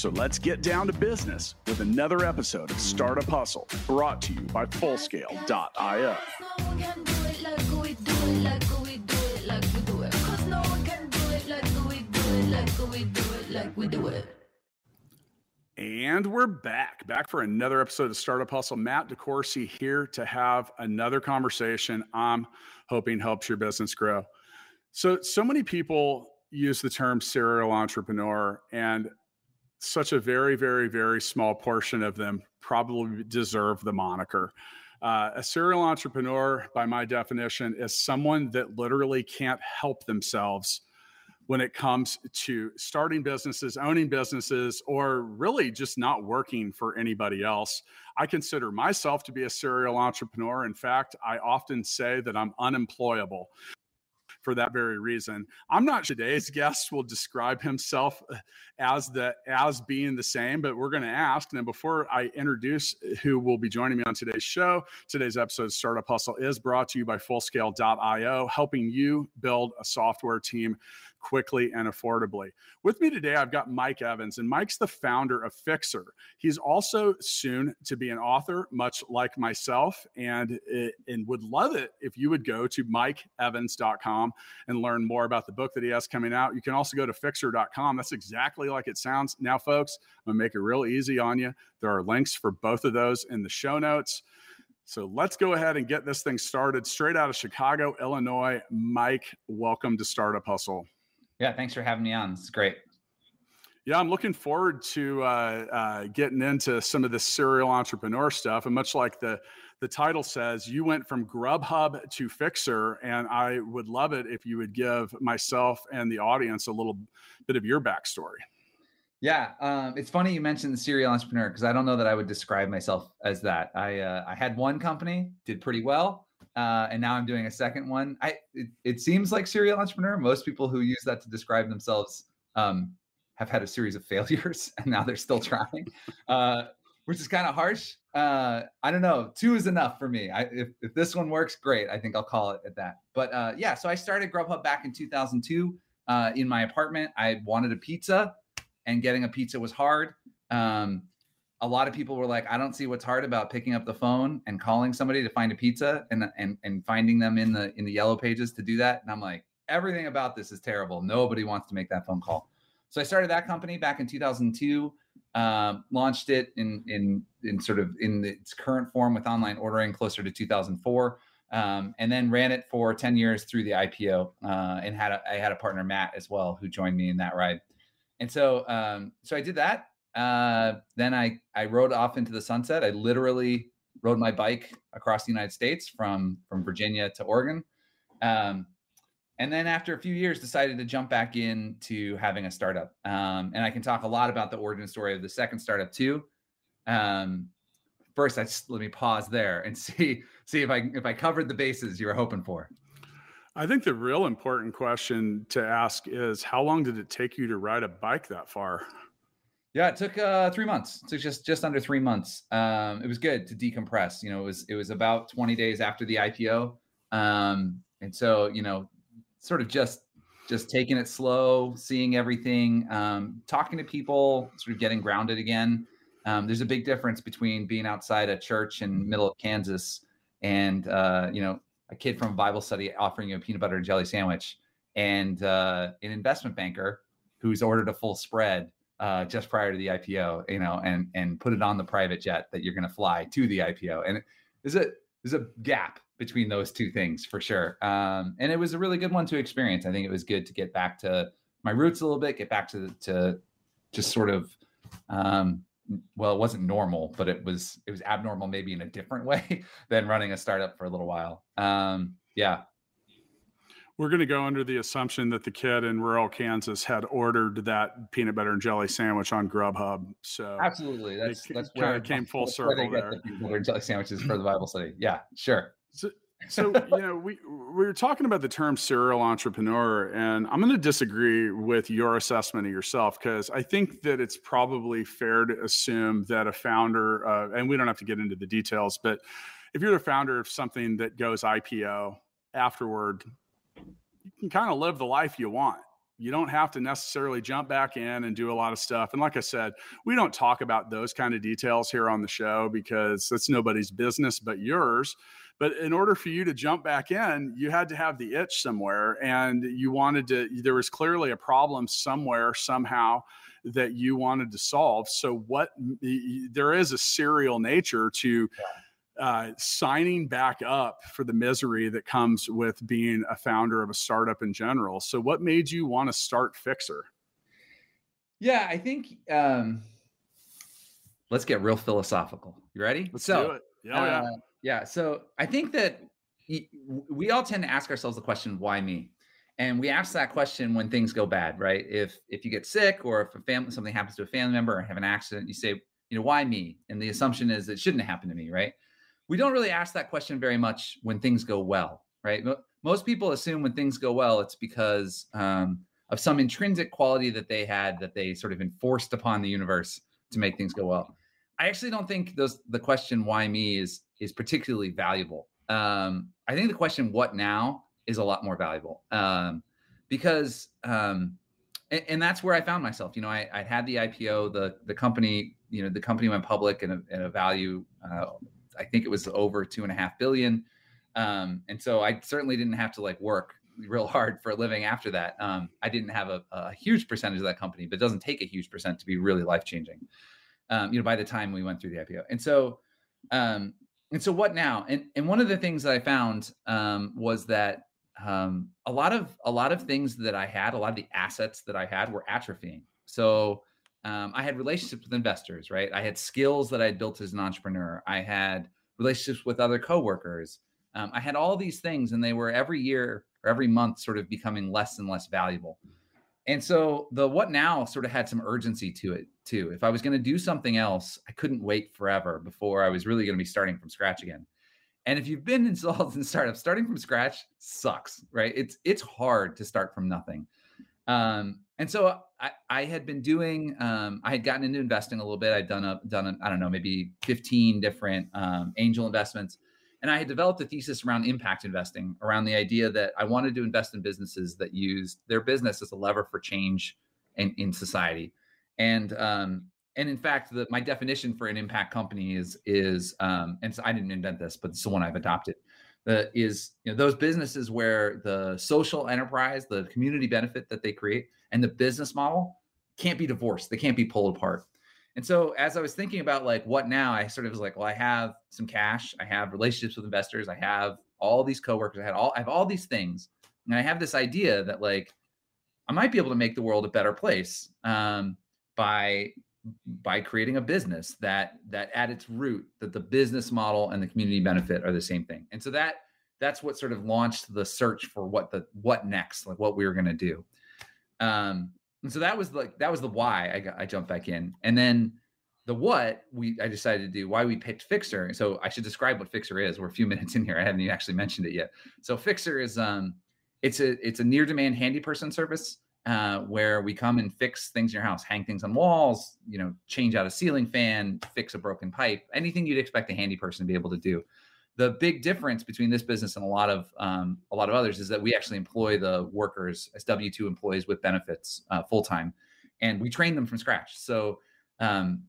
So let's get down to business with another episode of Startup Hustle brought to you by Fullscale.io. And we're back, back for another episode of Startup Hustle. Matt DeCoursey here to have another conversation I'm hoping helps your business grow. So, so many people use the term serial entrepreneur, and such a very, very, very small portion of them probably deserve the moniker. Uh, a serial entrepreneur, by my definition, is someone that literally can't help themselves when it comes to starting businesses, owning businesses, or really just not working for anybody else. I consider myself to be a serial entrepreneur. In fact, I often say that I'm unemployable for that very reason. I'm not sure today's guest will describe himself uh, as the as being the same, but we're going to ask. And before I introduce who will be joining me on today's show, today's episode of Startup Hustle is brought to you by Fullscale.io, helping you build a software team quickly and affordably. With me today, I've got Mike Evans, and Mike's the founder of Fixer. He's also soon to be an author, much like myself, and, eh, and would love it if you would go to mikeevans.com and learn more about the book that he has coming out. You can also go to fixer.com. That's exactly like it sounds. Now, folks, I'm going to make it real easy on you. There are links for both of those in the show notes. So let's go ahead and get this thing started straight out of Chicago, Illinois. Mike, welcome to Startup Hustle. Yeah, thanks for having me on. It's great. Yeah, I'm looking forward to uh, uh, getting into some of the serial entrepreneur stuff. And much like the the title says, you went from Grubhub to Fixer, and I would love it if you would give myself and the audience a little bit of your backstory. Yeah, um, it's funny you mentioned the serial entrepreneur because I don't know that I would describe myself as that. I uh, I had one company, did pretty well, uh, and now I'm doing a second one. I it, it, seems like serial entrepreneur. Most people who use that to describe themselves um, have had a series of failures, and now they're still trying, uh, which is kind of harsh. Uh, I don't know. Two is enough for me. I, if if this one works, great. I think I'll call it at that. But uh, yeah, so I started Grubhub back in 2002 uh, in my apartment. I wanted a pizza, and getting a pizza was hard. Um, a lot of people were like, I don't see what's hard about picking up the phone and calling somebody to find a pizza and and and finding them in the in the yellow pages to do that. And I'm like, everything about this is terrible. Nobody wants to make that phone call. So I started that company back in 2002. Um, launched it in in in sort of in its current form with online ordering closer to 2004. Um, and then ran it for 10 years through the IPO uh, and had a, I had a partner Matt as well who joined me in that ride. And so um, so I did that uh, then I I rode off into the sunset. I literally rode my bike across the United States from from Virginia to Oregon. Um, and then after a few years, decided to jump back into having a startup. Um, and I can talk a lot about the origin story of the second startup too. Um, first, I just let me pause there and see see if I if I covered the bases you were hoping for. I think the real important question to ask is how long did it take you to ride a bike that far? Yeah, it took uh, three months. It took just just under three months. Um, it was good to decompress. You know, it was it was about 20 days after the IPO, um, and so you know, sort of just just taking it slow, seeing everything, um, talking to people, sort of getting grounded again. Um, there's a big difference between being outside a church in middle of Kansas and uh, you know a kid from a Bible study offering you a peanut butter and jelly sandwich, and uh, an investment banker who's ordered a full spread uh, just prior to the IPO, you know, and and put it on the private jet that you're going to fly to the IPO. And there's a there's a gap between those two things for sure. Um, and it was a really good one to experience. I think it was good to get back to my roots a little bit, get back to to just sort of um, well, it wasn't normal, but it was it was abnormal maybe in a different way than running a startup for a little while. Um, yeah, we're going to go under the assumption that the kid in rural Kansas had ordered that peanut butter and jelly sandwich on Grubhub. So absolutely, that's that's where it came full circle. The peanut butter and jelly sandwiches for the Bible study. Yeah, sure. So, so you know, we we were talking about the term serial entrepreneur, and I'm going to disagree with your assessment of yourself because I think that it's probably fair to assume that a founder, uh, and we don't have to get into the details, but if you're the founder of something that goes IPO afterward, you can kind of live the life you want you don't have to necessarily jump back in and do a lot of stuff. And like I said, we don't talk about those kind of details here on the show because that's nobody's business but yours. But in order for you to jump back in, you had to have the itch somewhere and you wanted to, there was clearly a problem somewhere, somehow that you wanted to solve. So, what there is a serial nature to, yeah uh, signing back up for the misery that comes with being a founder of a startup in general. So, what made you want to start Fixer? Yeah, I think um, let's get real philosophical. You ready? Let's so, do it. Yeah, uh, yeah. Yeah. So, I think that we all tend to ask ourselves the question, "Why me?" And we ask that question when things go bad, right? If if you get sick or if a family something happens to a family member or have an accident, you say, you know, why me? And the assumption is it shouldn't happen to me, right? We don't really ask that question very much when things go well, right? Most people assume when things go well, it's because um, of some intrinsic quality that they had that they sort of enforced upon the universe to make things go well. I actually don't think those the question why me is is particularly valuable. Um, I think the question what now is a lot more valuable um, because um, and, and, that's where I found myself. You know, I, I had the IPO, the the company, you know, the company went public and a, in a value uh, I think it was over two and a half billion. Um, and so I certainly didn't have to like work real hard for a living after that. Um, I didn't have a, a, huge percentage of that company, but it doesn't take a huge percent to be really life changing. Um, you know, by the time we went through the IPO, and so, um, and so what now? And and one of the things that I found um, was that um, a lot of a lot of things that I had, a lot of the assets that I had were atrophying. So um, I had relationships with investors, right? I had skills that I had built as an entrepreneur. I had relationships with other coworkers. Um, I had all these things, and they were every year or every month sort of becoming less and less valuable. And so the what now sort of had some urgency to it too. If I was going to do something else, I couldn't wait forever before I was really going to be starting from scratch again. And if you've been involved in startups, starting from scratch sucks, right? It's it's hard to start from nothing. Um, and so I, I had been doing, um, I had gotten into investing a little bit. I'd done a, done I don't know, maybe 15 different um, angel investments. And I had developed a thesis around impact investing, around the idea that I wanted to invest in businesses that used their business as a lever for change in, in society. And um, and in fact, the, my definition for an impact company is is um, and so I didn't invent this, but it's the one I've adopted is you know those businesses where the social enterprise, the community benefit that they create, and the business model can't be divorced. They can't be pulled apart. And so as I was thinking about like what now, I sort of was like, well, I have some cash, I have relationships with investors, I have all these coworkers, I had all I have all these things, and I have this idea that like I might be able to make the world a better place um, by by creating a business that that at its root that the business model and the community benefit are the same thing. And so that that's what sort of launched the search for what the what next like what we were going to do. Um and so that was like that was the why i got i jumped back in. And then the what we i decided to do why we picked fixer. So i should describe what fixer is. We're a few minutes in here. I haven't actually mentioned it yet. So fixer is um it's a it's a near demand handy person service uh, where we come and fix things in your house, hang things on walls, you know, change out a ceiling fan, fix a broken pipe, anything you'd expect a handy person to be able to do. The big difference between this business and a lot of um, a lot of others is that we actually employ the workers as W two employees with benefits uh, full time, and we train them from scratch. So um,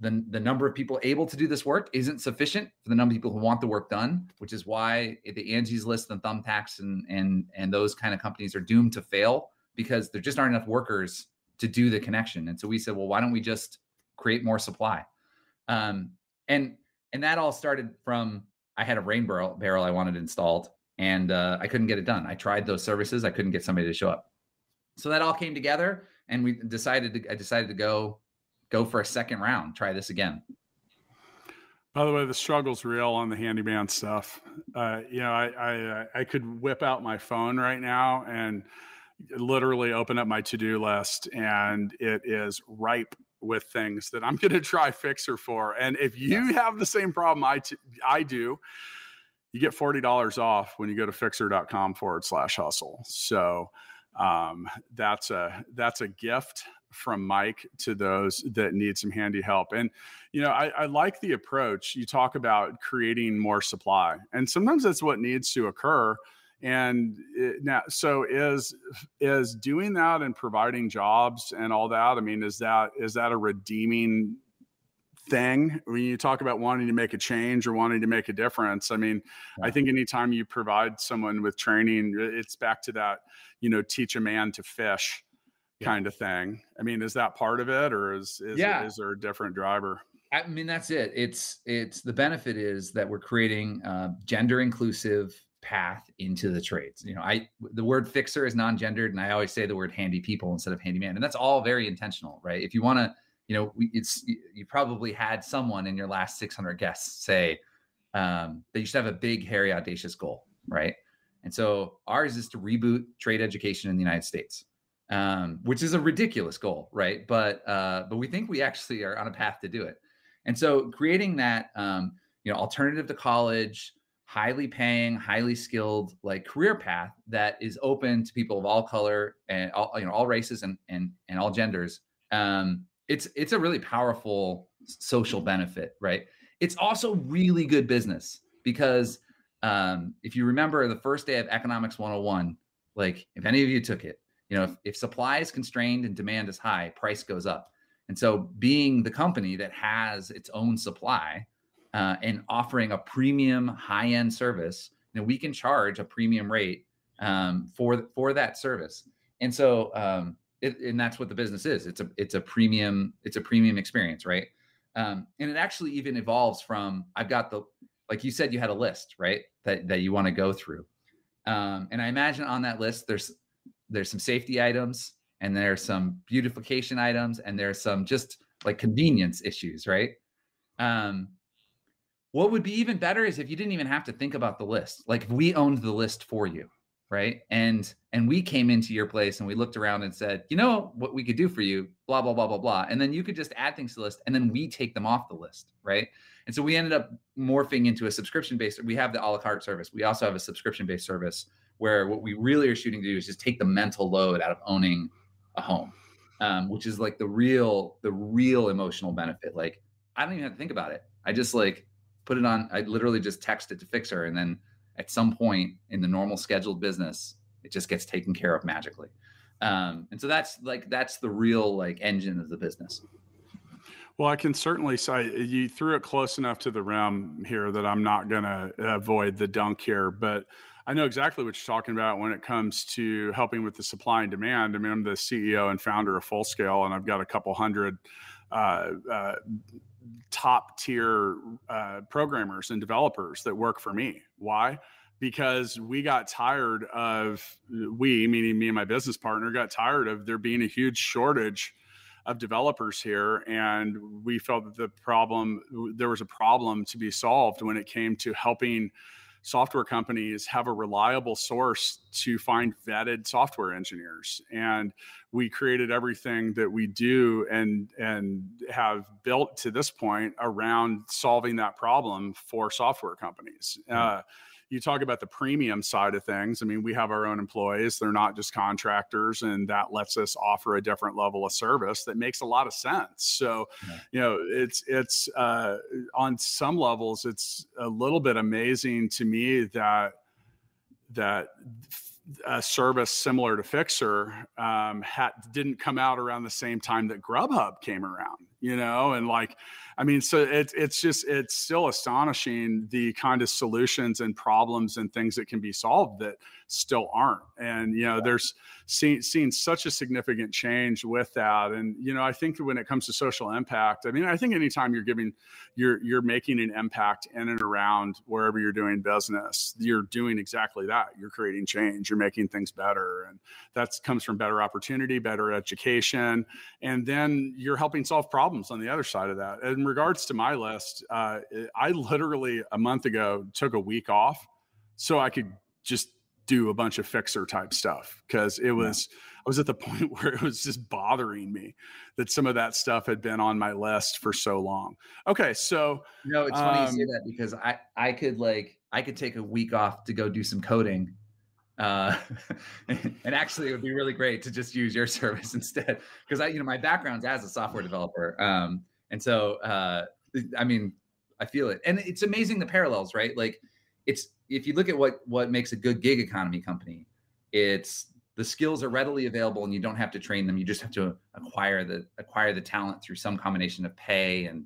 the the number of people able to do this work isn't sufficient for the number of people who want the work done, which is why the Angie's List and Thumbtacks and and and those kind of companies are doomed to fail because there just aren't enough workers to do the connection. And so we said, well, why don't we just create more supply? Um, and and that all started from I had a rain barrel, barrel I wanted installed, and uh, I couldn't get it done. I tried those services, I couldn't get somebody to show up. So that all came together, and we decided to I decided to go go for a second round, try this again. By the way, the struggle's real on the handyman stuff. Uh, you know, I I, uh, I could whip out my phone right now and literally open up my to-do list and it is ripe with things that I'm going to try Fixer for. And if you have the same problem I, t- I do, you get $40 off when you go to fixer.com forward slash hustle. So um, that's a that's a gift from Mike to those that need some handy help. And you know, I, I like the approach. You talk about creating more supply, and sometimes that's what needs to occur. And it, now, so is is doing that and providing jobs and all that. I mean, is that is that a redeeming thing when you talk about wanting to make a change or wanting to make a difference i mean yeah. i think anytime you provide someone with training it's back to that you know teach a man to fish yeah. kind of thing i mean is that part of it or is is, yeah. is there a different driver i mean that's it it's it's the benefit is that we're creating a gender inclusive path into the trades you know i the word fixer is non-gendered and i always say the word handy people instead of handyman and that's all very intentional right if you want to you know, it's you probably had someone in your last 600 guests say um, that you should have a big, hairy, audacious goal, right? And so ours is to reboot trade education in the United States, um, which is a ridiculous goal, right? But uh, but we think we actually are on a path to do it. And so creating that, um, you know, alternative to college, highly paying, highly skilled, like career path that is open to people of all color and all you know all races and and and all genders. Um, it's it's a really powerful social benefit, right? It's also really good business because um, if you remember the first day of Economics 101, like if any of you took it, you know, if, if supply is constrained and demand is high, price goes up. And so, being the company that has its own supply uh, and offering a premium high end service, know, we can charge a premium rate um, for for that service. And so, um, it, and that's what the business is. It's a it's a premium it's a premium experience, right? Um, and it actually even evolves from I've got the like you said you had a list right that that you want to go through, um, and I imagine on that list there's there's some safety items and there's some beautification items and there's some just like convenience issues, right? Um, what would be even better is if you didn't even have to think about the list. Like if we owned the list for you, right? And and we came into your place and we looked around and said you know what we could do for you? Blah blah blah blah blah. And then you could just add things to the list and then we take them off the list right? And so we ended up morphing into a subscription based we have the a la carte service. We also have a subscription based service where what we really are shooting to do is just take the mental load out of owning a home um, which is like the real the real emotional benefit. Like i don't even have to think about it. I just like put it on i literally just text it to fixer and then at some point in the normal scheduled business, it just gets taken care of magically. Um, and so that's like that's the real like engine of the business. Well, I can certainly say you threw it close enough to the rim here that I'm not going to avoid the dunk here, but I know exactly what you're talking about when it comes to helping with the supply and demand. I mean, I'm the CEO and founder of Full Scale, and I've got a couple hundred uh, uh, top tier uh, programmers and developers that work for me. Why? Because we got tired of, we, meaning me and my business partner, got tired of there being a huge shortage of developers here. And we felt that the problem, there was a problem to be solved when it came to helping software companies have a reliable source to find vetted software engineers and we created everything that we do and and have built to this point around solving that problem for software companies mm-hmm. uh, you talk about the premium side of things. I mean, we have our own employees, they're not just contractors, and that lets us offer a different level of service that makes a lot of sense. So, yeah. you know, it's, it's, uh, on some levels, it's a little bit amazing to me that, that a service similar to Fixer um, had, didn't come out around the same time that Grubhub came around, you know, and like, I mean, so it's it's just it's still astonishing the kind of solutions and problems and things that can be solved that still aren't. And you know, there's seen seen such a significant change with that. And you know, I think when it comes to social impact, I mean, I think anytime you're giving, you're you're making an impact in and around wherever you're doing business, you're doing exactly that. You're creating change. You're making things better, and that comes from better opportunity, better education, and then you're helping solve problems on the other side of that. In regards to my list, uh, I literally a month ago took a week off so I could just do a bunch of fixer type stuff because it was yeah. I was at the point where it was just bothering me that some of that stuff had been on my list for so long. Okay, so no, it's funny you say um that because I I could like I could take a week off to go do some coding. Uh, and actually, it would be really great to just use your service instead, because I, you know, my background's as a software developer, um, and so uh, I mean, I feel it, and it's amazing the parallels, right? Like, it's if you look at what what makes a good gig economy company, it's the skills are readily available and you don't have to train them. You just have to acquire the acquire the talent through some combination of pay and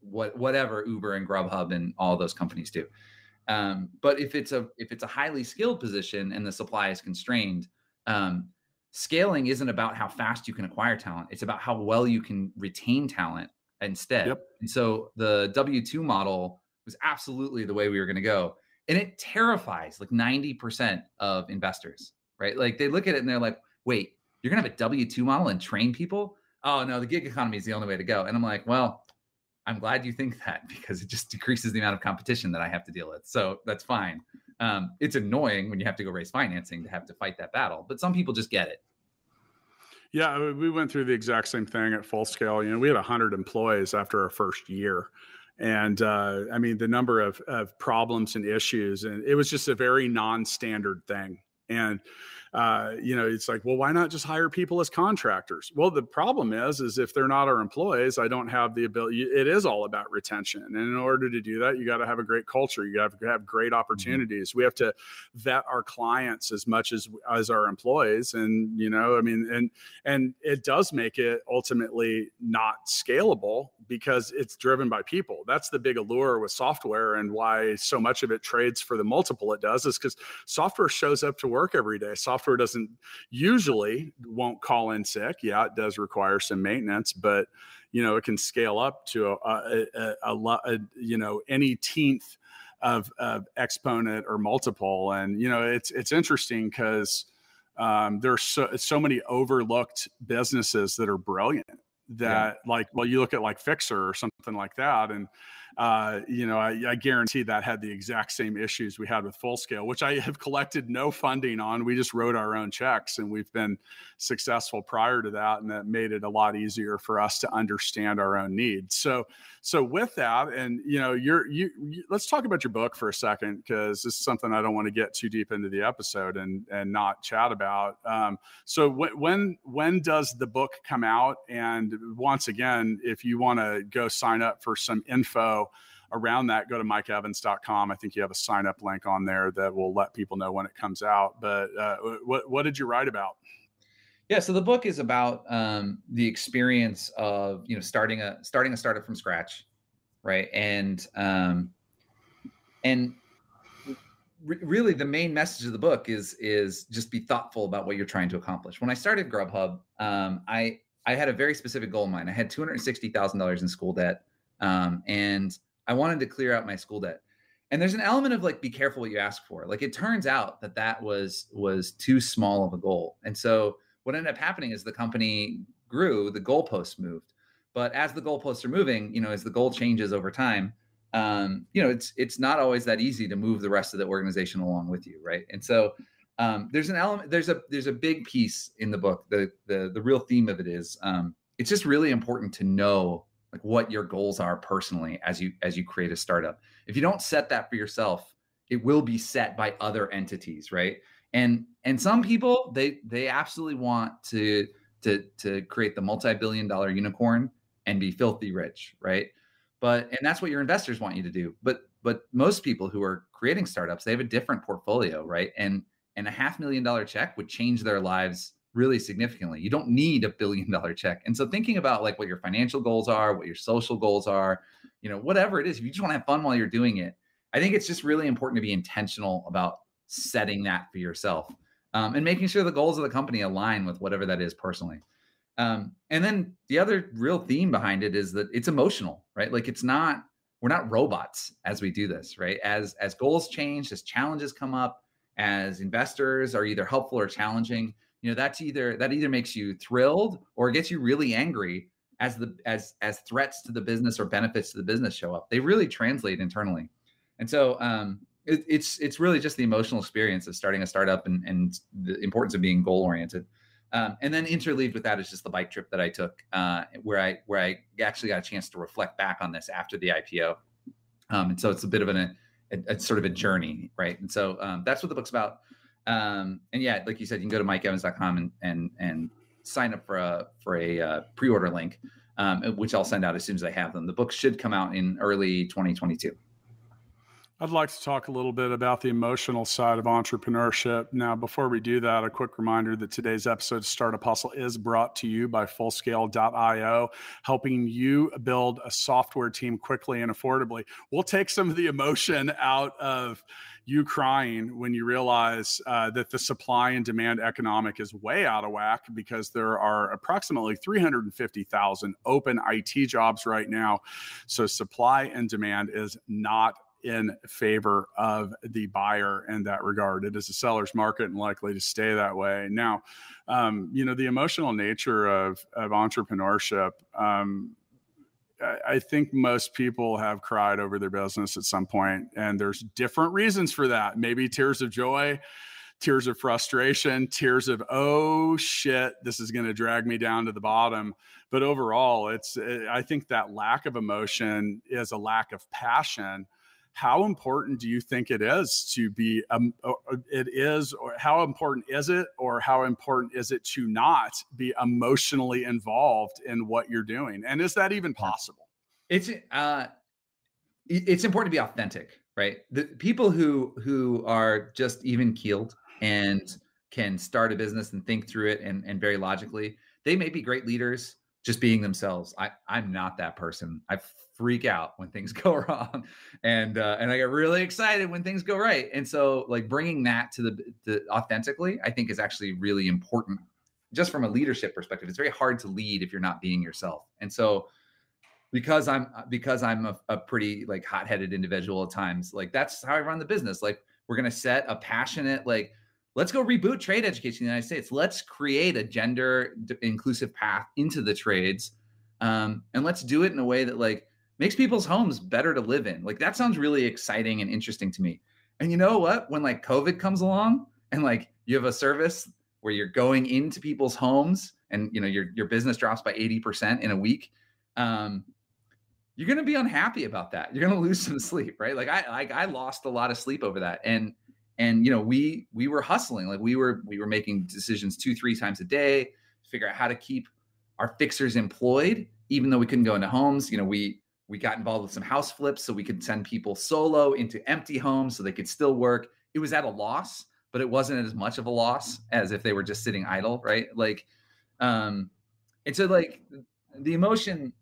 what whatever Uber and Grubhub and all those companies do. Um, but if it's a if it's a highly skilled position and the supply is constrained, um, scaling isn't about how fast you can acquire talent. It's about how well you can retain talent instead. Yep. And so the W two model was absolutely the way we were going to go, and it terrifies like ninety percent of investors. Right? Like they look at it and they're like, "Wait, you're to have a W two model and train people? Oh no, the gig economy is the only way to go." And I'm like, well I'm glad you think that because it just decreases the amount of competition that I have to deal with. So that's fine. Um, it's annoying when you have to go raise financing to have to fight that battle, but some people just get it. Yeah, we went through the exact same thing at full scale. You know, we had 100 employees after our first year. And uh, I mean, the number of, of problems and issues, and it was just a very non standard thing. And uh, you know, it's like, well, why not just hire people as contractors? Well, the problem is, is if they're not our employees, I don't have the ability. It is all about retention, and in order to do that, you got to have a great culture. You got to have great mm-hmm. opportunities. Mm-hmm. We have to vet our clients as much as as our employees, and you know, I mean, and and it does make it ultimately not scalable because it's driven by people. That's the big allure with software and why so much of it trades for the multiple it does is because software shows up to work every day. Software doesn't usually won't call in sick. Yeah, it does require some maintenance, but you know it can scale up to a, a, a, a, a you know any tenth of, of exponent or multiple. And you know it's it's interesting because um, there's so, so many overlooked businesses that are brilliant that yeah. like well you look at like fixer or something like that and uh, you know, I, I, guarantee that had the exact same issues we had with Full Scale, which I have collected no funding on. We just wrote our own checks, and we've been successful prior to that, and that made it a lot easier for us to understand our own needs. So, so with that, and you know, you're you, you let's talk about your book for a second because this is something I don't want to get too deep into the episode and and not chat about. Um, so when when when does the book come out? And once again, if you want to go sign up for some info around that, go to mikeevans.com. I think you have a sign up link on there that will let people know when it comes out. But uh, what, what did you write about? Yeah, so the book is about um, the experience of you know starting a starting a startup from scratch, right? And um, and re- really the main message of the book is is just be thoughtful about what you're trying to accomplish. When I started Grubhub, um, I I had a very specific goal in mind. I had two hundred sixty thousand dollars in school debt. Um, and I wanted to clear out my school debt. And there's an element of like, be careful what you ask for. Like, it turns out that that was was too small of a goal. And so what ended up happening is the company grew, the goalposts moved. But as the goalposts are moving, you know, as the goal changes over time, um, you know, it's it's not always that easy to move the rest of the organization along with you, right? And so um, there's an element, there's a there's a big piece in the book. The the the real theme of it is um, it's just really important to know like what your goals are personally as you as you create a startup if you don't set that for yourself it will be set by other entities right and and some mm-hmm. people they they absolutely want to to to create the multi-billion dollar unicorn and be filthy rich right? But and that's what your investors want you to do. But but most people who are creating startups they have a different portfolio right? And and a half million dollar check would change their lives really significantly. You don't need a billion dollar check. And so thinking about like what your financial goals are, what your social goals are, you know, whatever it is, if you just want to have fun while you're doing it, I think it's just really important to be intentional about setting that for yourself um, and making sure the goals of the company align with whatever that is personally. Um, and then the other real theme behind it is that it's emotional, right? Like it's not, we're not robots as we do this, right? As as goals change, as challenges come up, as investors are either helpful or challenging, you know that's either that either makes you thrilled or gets you really angry as the as as threats to the business or benefits to the business show up they really translate internally and so um it, it's it's really just the emotional experience of starting a startup and and the importance of being goal oriented. Um, and then interleaved with that is just the bike trip that I took, uh, where I where I actually got a chance to reflect back on this after the IPO. Um, and so it's a bit of an, a, a, sort of a journey, right? And so um, that's what the book's about. Um, and yeah, like you said, you can go to mikeevans.com and and and sign up for a for a uh, pre-order link, um, which I'll send out as soon as I have them. The book should come out in early 2022. I'd like to talk a little bit about the emotional side of entrepreneurship. Now, before we do that, a quick reminder that today's episode of Startup Hustle is brought to you by Fullscale.io, helping you build a software team quickly and affordably. We'll take some of the emotion out of you crying when you realize uh, that the supply and demand economic is way out of whack because there are approximately 350,000 open IT jobs right now. So supply and demand is not in favor of the buyer in that regard. It is a seller's market and likely to stay that way. Now, um, you know, the emotional nature of, of entrepreneurship, um, I, think most people have cried over their business at some point, and there's different reasons for that. Maybe tears of joy, tears of frustration, tears of, oh shit, this is going to drag me down to the bottom. But overall, it's, I think that lack of emotion is a lack of passion how important do you think it is to be um, it is or how important is it or how important is it to not be emotionally involved in what you're doing? And is that even possible? It's uh it's important to be authentic right? The people who who are just even keeled and can start a business and think through it and, and very logically they may be great leaders just being themselves i i'm not that person. I freak out when things go wrong and uh, and i get really excited when things go right and so like bringing that to the, the authentically i think is actually really important just from a leadership perspective. It's very hard to lead if you're not being yourself and so because i'm because i'm a, a pretty like hot-headed individual at times like that's how i run the business. Like we're to set a passionate like let's go reboot trade education in the united states let's create a gender inclusive path into the trades um, and let's do it in a way that like makes people's homes better to live in. Like that sounds really exciting and interesting to me. And you know what? When like COVID comes along and like you have a service where you're going into people's homes and you know your your business drops by 80% in a week, um, you're gonna be unhappy about that. You're gonna lose some sleep, right? Like I like I lost a lot of sleep over that. And and you know, we we were hustling, like we were we were making decisions two, three times a day, to figure out how to keep our fixers employed, even though we couldn't go into homes. You know, we we got involved with some house flips so we could send people solo into empty homes so they could still work. It was at a loss, but it wasn't as much of a loss as if they were just sitting idle, right? Like, um, and so like the emotion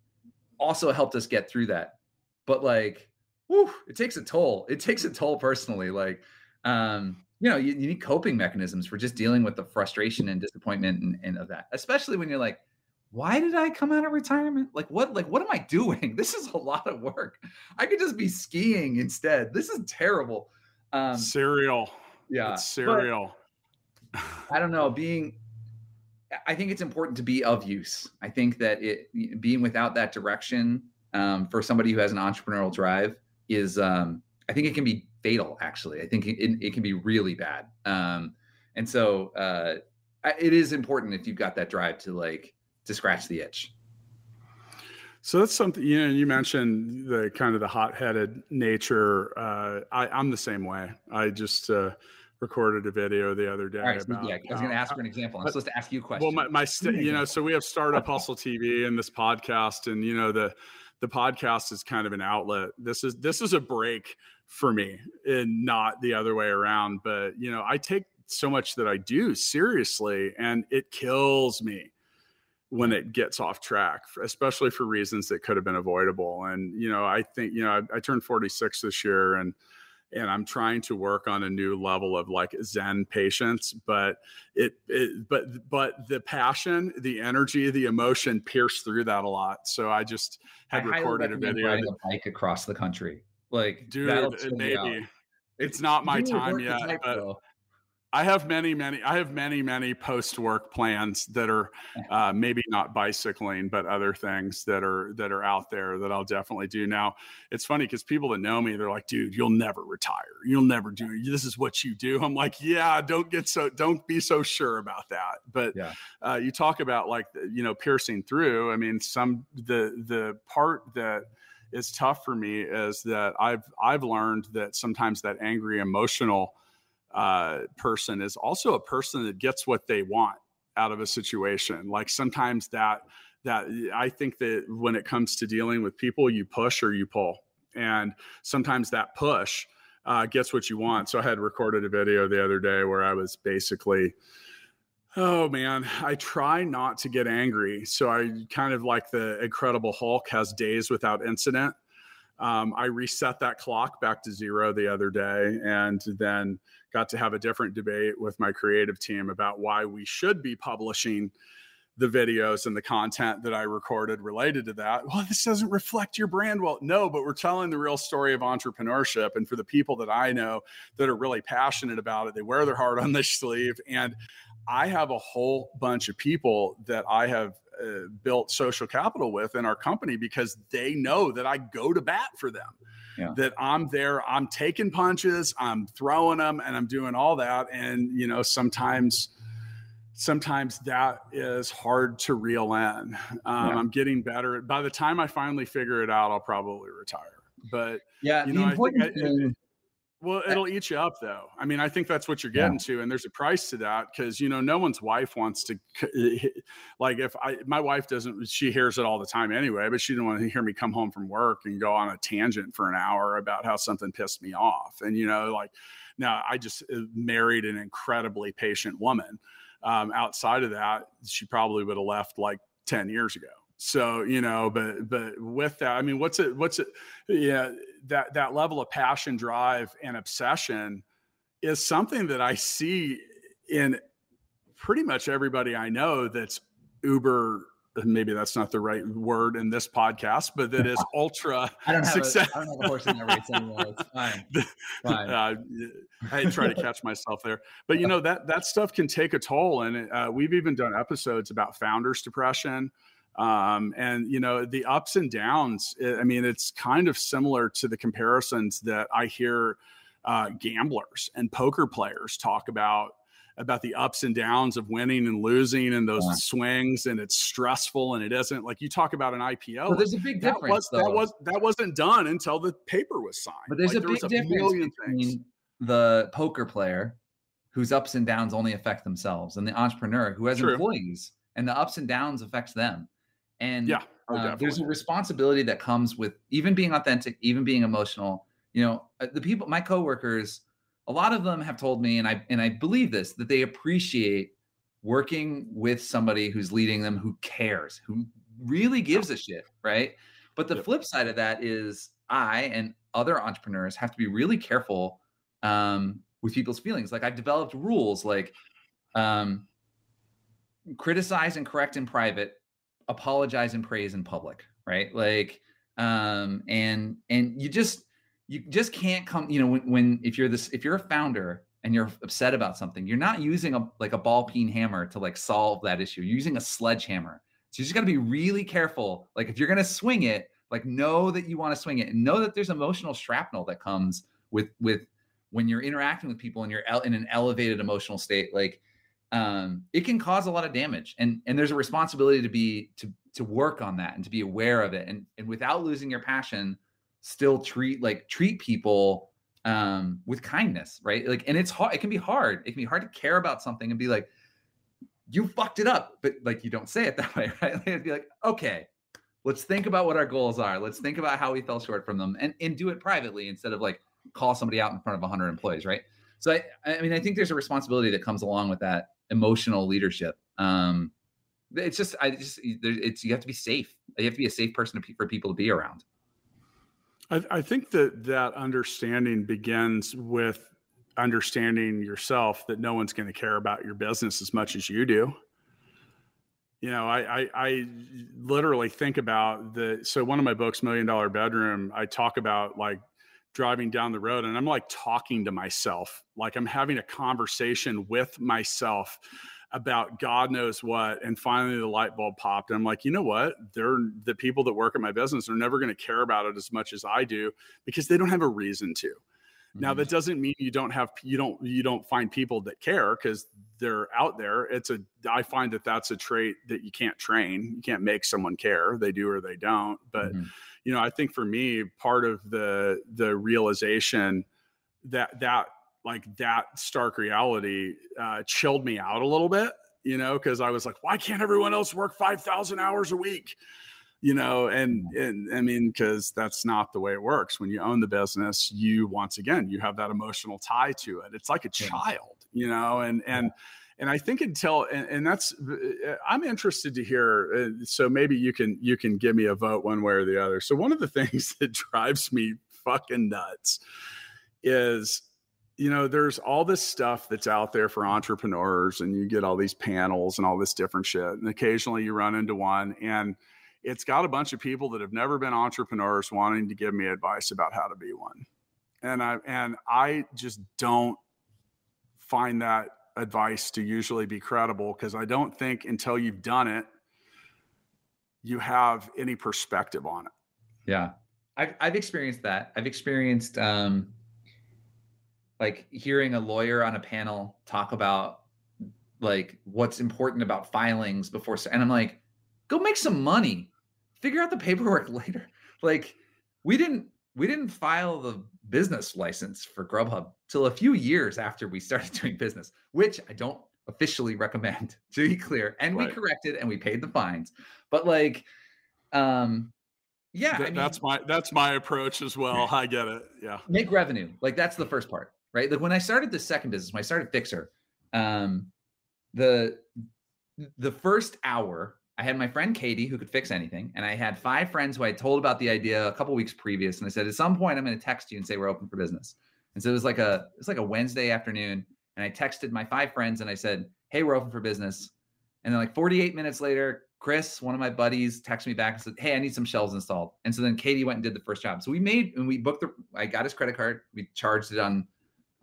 also helped us get through that. But like, whew, it takes a toll. It takes a toll personally. Like, um, you know, you, you need coping mechanisms for just dealing with the frustration and disappointment and, and of that, especially when you're like, why did I come out of retirement? Like what like what am I doing? This is a lot of work. I could just be skiing instead. This is terrible. Um serial. Yeah. It's serial. I don't know, being I think it's important to be of use. I think that it being without that direction um, for somebody who has an entrepreneurial drive is um, I think it can be fatal actually. I think it, it can be really bad. Um, and so uh, it is important if you've got that drive to like to scratch the itch. So that's something you know. You mentioned the kind of the hot-headed nature. Uh, I, I'm the same way. I just uh, recorded a video the other day. Right, about, yeah, I was going to ask for an example. I'm supposed to ask you a question. Well, my, my st- you know, so we have Startup Hustle TV and this podcast, and you know the the podcast is kind of an outlet. This is this is a break for me, and not the other way around. But you know, I take so much that I do seriously, and it kills me when it gets off track, especially for reasons that could have been avoidable. And you know, I think you know, I, I, turned 46 this year, and and I'm trying to work on a new level of like Zen patience. But it, it but but the passion, the energy, the emotion pierce through that a lot. So I just had I recorded a video. Riding a bike across the country, like dude, maybe it's not my time yet, but. I have many, many. I have many, many post-work plans that are uh, maybe not bicycling, but other things that are that are out there that I'll definitely do. Now, it's funny because people that know me, they're like, "Dude, you'll never retire. You'll never do. This is what you do." I'm like, "Yeah, don't get so. Don't be so sure about that." But yeah. uh, you talk about like you know piercing through. I mean, some the the part that is tough for me is that I've I've learned that sometimes that angry emotional uh, person is also a person that gets what they want out of a situation. Like sometimes that that I think that when it comes to dealing with people, you push or you pull, and sometimes that push uh, gets what you want. So I had recorded a video the other day where I was basically. Oh man, I try not to get angry. So I kind of like the Incredible Hulk has days without incident. Um, I reset that clock back to zero the other day and then got to have a different debate with my creative team about why we should be publishing the videos and the content that I recorded related to that. Well, this doesn't reflect your brand well. No, but we're telling the real story of entrepreneurship. And for the people that I know that are really passionate about it, they wear their heart on their sleeve. And I have a whole bunch of people that I have uh, built social capital with in our company because they know that I go to bat for them. Yeah. That I'm there, I'm taking punches, I'm throwing them, and I'm doing all that. And you know, sometimes, sometimes that is hard to reel in. Um, yeah. I'm getting better. By the time I finally figure it out, I'll probably retire. But yeah, you know, I think I, well, it'll eat you up though. I mean, I think that's what you're getting yeah. to, and there's a price to that because you know no one's wife wants to like if I my wife doesn't she hears it all the time anyway, but she didn't want to hear me come home from work and go on a tangent for an hour about how something pissed me off, and you know like now I just uh, married an incredibly patient woman. Um, outside of that, she probably would have left like ten years ago. So you know, but but with that, I mean, what's it? What's it? Yeah, that that level of passion, drive, and obsession is something that I see in pretty much everybody I know. That's uber. Maybe that's not the right word in this podcast, but that is ultra I don't have success. A, I don't have a horse in that race anymore. It's fine. fine. Uh, I try to catch myself there, but you know that that stuff can take a toll, and uh, we've even done episodes about founders depression um, and you know the ups and downs eh, i mean it's kind of similar to the comparisons that i hear uh, gamblers and poker players talk about about the ups and downs of winning and losing and those yeah. swings and it's stressful and it isn't like you talk about an IPO. Well, there's a big difference. That, was, that was that wasn't done until the paper was signed. But there's like, a big a difference between things. the poker player whose ups and downs only affect themselves and the entrepreneur who has True. employees and the ups and downs affects them. And yeah, oh, uh, there's a responsibility that comes with even being authentic, even being emotional. You know, uh, the people, my coworkers, a lot of them have told me, and I and I believe this, that they appreciate working with somebody who's leading them, who cares, who really gives a shit, right? But the yep. flip side of that is I and other entrepreneurs have to be really careful um, with people's feelings. Like I've developed rules like um, criticize and correct in private, apologize and praise in public, right? Like, um, and and you just you just can't come, you know, when, when if you're this if you're a founder and you're upset about something, you're not using a like a ball peen hammer to like solve that issue. You're using a sledgehammer. So you just got to be really careful. Like if you're gonna swing it, like know that you want to swing it and know that there's emotional shrapnel that comes with with when you're interacting with people and you're in an elevated emotional state. Like um, it can cause a lot of damage. And and there's a responsibility to be to to work on that and to be aware of it. And and without losing your passion still treat like treat people um with kindness right? Like and it's hard it can be hard. It can be hard to care about something and be like you fucked it up. But like you don't say it that way right? Like, it'd be like okay let's think about what our goals are. Let's think about how we fell short from them and and do it privately instead of like call somebody out in front of 100 employees right so i i mean i think there's a responsibility that comes along with that emotional leadership. Um, it's just, I just, it's, you have to be safe. You have to be a safe person to, for people to be around. I, I think that that understanding begins with understanding yourself that no one's going to care about your business as much as you do. You know, I, I, I literally think about the so one of my books, Million Dollar Bedroom, I talk about like driving down the road and I'm like talking to myself, like I'm having a conversation with myself about God knows what. And finally the light bulb popped. And I'm like, you know what? They're the people that work at my business are never going to care about it as much as I do because they don't have a reason to. Mm-hmm. Now that doesn't mean you don't have you don't you don't find people that care because they're out there. It's a I find that that's a trait that you can't train. You can't make someone care. They do or they don't. But mm-hmm. You know, I think for me, part of the the realization that that like that stark reality uh, chilled me out a little bit. You know, because I was like, why can't everyone else work five thousand hours a week? you know and and i mean because that's not the way it works when you own the business you once again you have that emotional tie to it it's like a child you know and and and i think until and, and that's uh, i'm interested to hear uh, so maybe you can you can give me a vote one way or the other so one of the things that drives me fucking nuts is you know there's all this stuff that's out there for entrepreneurs and you get all these panels and all this different shit and occasionally you run into one and it's got a bunch of people that have never been entrepreneurs wanting to give me advice about how to be one. And I and I just don't find that advice to usually be credible because I don't think until you've done it you have any perspective on it. Yeah. I've I've experienced that. I've experienced um like hearing a lawyer on a panel talk about like what's important about filings before and I'm like go make some money figure out the paperwork later. Like we didn't we didn't file the business license for Grubhub till a few years after we started doing business, which I don't officially recommend to be clear. And right. we corrected and we paid the fines. But like um yeah, Th- I mean, that's my that's my approach as well. I get it. Yeah. Make revenue. Like that's the first part, right? Like when I started the second business, when I started Fixer, um the the first hour I had my friend Katie who could fix anything, and I had five friends who I told about the idea a couple weeks previous, and I said at some point I'm going to text you and say we're open for business. And so it was like a it's like a Wednesday afternoon, and I texted my five friends and I said, "Hey, we're open for business." And then like 48 minutes later, Chris, one of my buddies, texted me back and said, "Hey, I need some shelves installed." And so then Katie went and did the first job. So we made and we booked the. I got his credit card. We charged it on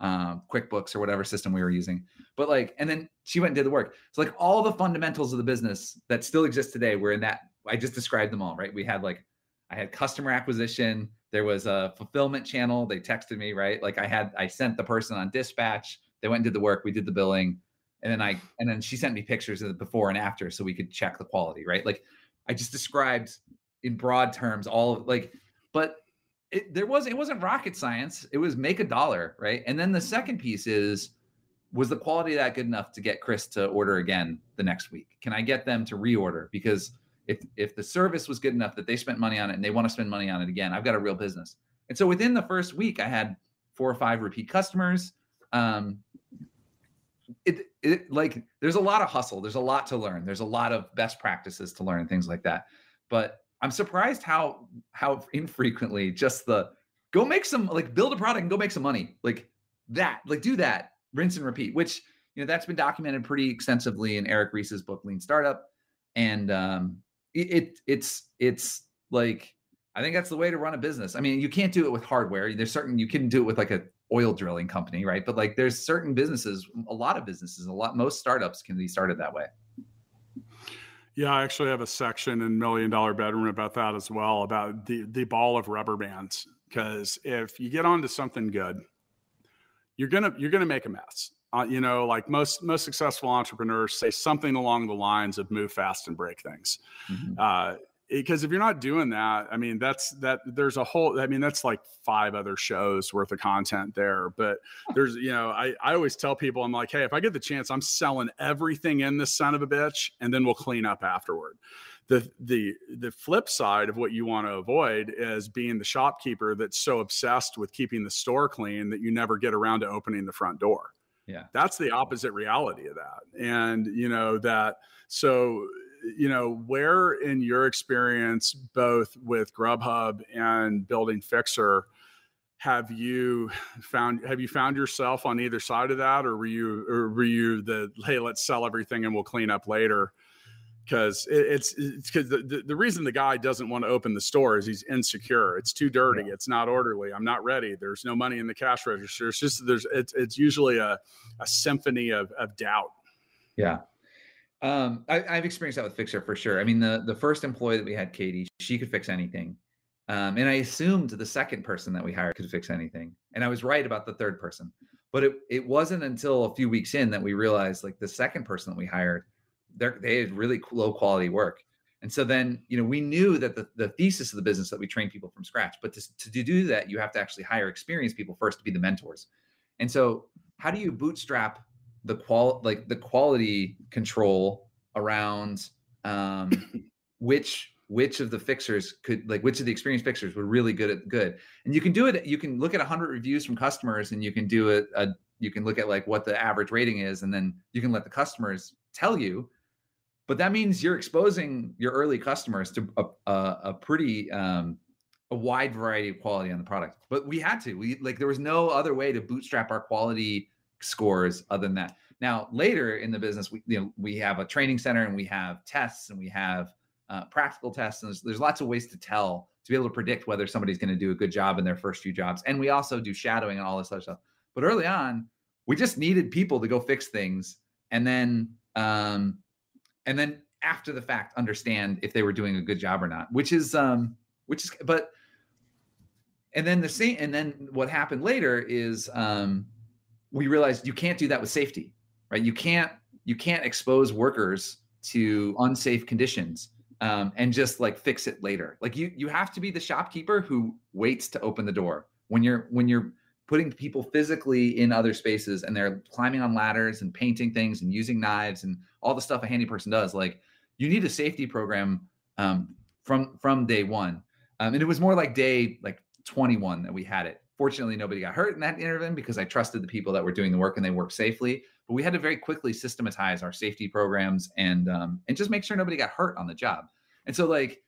um, QuickBooks or whatever system we were using. But like, and then she went and did the work. So like all the fundamentals of the business that still exist today were in that. I just described them all, right? We had like, I had customer acquisition. There was a fulfillment channel. They texted me, right? Like I had, I sent the person on dispatch. They went and did the work. We did the billing, and then I, and then she sent me pictures of the before and after, so we could check the quality, right? Like I just described in broad terms all of like, but it, there was it wasn't rocket science. It was make a dollar, right? And then the second piece is was the quality that good enough to get Chris to order again the next week? Can I get them to reorder? Because if if the service was good enough that they spent money on it and they want to spend money on it again, I've got a real business. And so within the first week, I had four or five repeat customers. Um, it, it like there's a lot of hustle. There's a lot to learn. There's a lot of best practices to learn and things like that. But I'm surprised how how infrequently just the go make some like build a product and go make some money like that like do that rinse and repeat which you know that's been documented pretty extensively in Eric Ries's book Lean Startup and um it, it it's it's like I think that's the way to run a business. I mean, you can't do it with hardware. There's certain you can do it with like a oil drilling company, right? But like there's certain businesses, a lot of businesses, a lot most startups can be started that way. Yeah, I actually have a section in Million Dollar Bedroom about that as well, about the the ball of rubber bands. Because if you get onto something good, you're gonna you're gonna make a mess. Uh, you know, like most most successful entrepreneurs say something along the lines of move fast and break things. Mm-hmm. Uh, because if you're not doing that, I mean, that's that there's a whole, I mean, that's like five other shows worth of content there. But there's, you know, I, I always tell people, I'm like, hey, if I get the chance, I'm selling everything in this son of a bitch and then we'll clean up afterward. The, the the flip side of what you want to avoid is being the shopkeeper that's so obsessed with keeping the store clean that you never get around to opening the front door. Yeah. That's the opposite reality of that. And you know that so you know, where in your experience, both with Grubhub and building Fixer, have you found have you found yourself on either side of that, or were you or were you the hey, let's sell everything and we'll clean up later? Because it's because the, the, the, reason the guy doesn't want to open the store is he's insecure. It's too dirty. Yeah. It's not orderly. I'm not ready. There's no money in the cash register. It's just there's it's it's usually a a symphony of of doubt. Yeah. Um, I, have experienced that with Fixer for sure. I mean, the the first employee that we had, Katie, she could fix anything, um, and I assumed the second person that we hired could fix anything, and I was right about the third person. But it it wasn't until a few weeks in that we realized, like, the second person that we hired they had really low quality work. And so then, you know, we knew that the, the thesis of the business that we train people from scratch, but to, to do that, you have to actually hire experienced people first to be the mentors. And so how do you bootstrap the qual like the quality control around um, which which of the fixers could like which of the experienced fixers were really good at good and you can do it you can look at 100 reviews from customers and you can do it a, you can look at like what the average rating is and then you can let the customers tell you but that means you're exposing your early customers to a, a, a pretty um, a wide variety of quality on the product. But we had to. We like there was no other way to bootstrap our quality scores other than that. Now later in the business, we you know we have a training center and we have tests and we have uh, practical tests and there's, there's lots of ways to tell to be able to predict whether somebody's going to do a good job in their first few jobs. And we also do shadowing and all this other stuff. But early on, we just needed people to go fix things, and then um, and then after the fact understand if they were doing a good job or not which is um which is but and then the same and then what happened later is um we realized you can't do that with safety right? You can't you can't expose workers to unsafe conditions um, and just like fix it later. Like you you have to be the shopkeeper who waits to open the door when you're when you're putting people physically in other spaces and they're climbing on ladders and painting things and using knives and all the stuff a handy person does like you need a safety program um, from from day one. Um, and it was more like day like 21 that we had it. Fortunately nobody got hurt in that interview because i trusted the people that were doing the work and they worked safely but we had to very quickly systematize our safety programs and um, and just make sure nobody got hurt on the job. And so like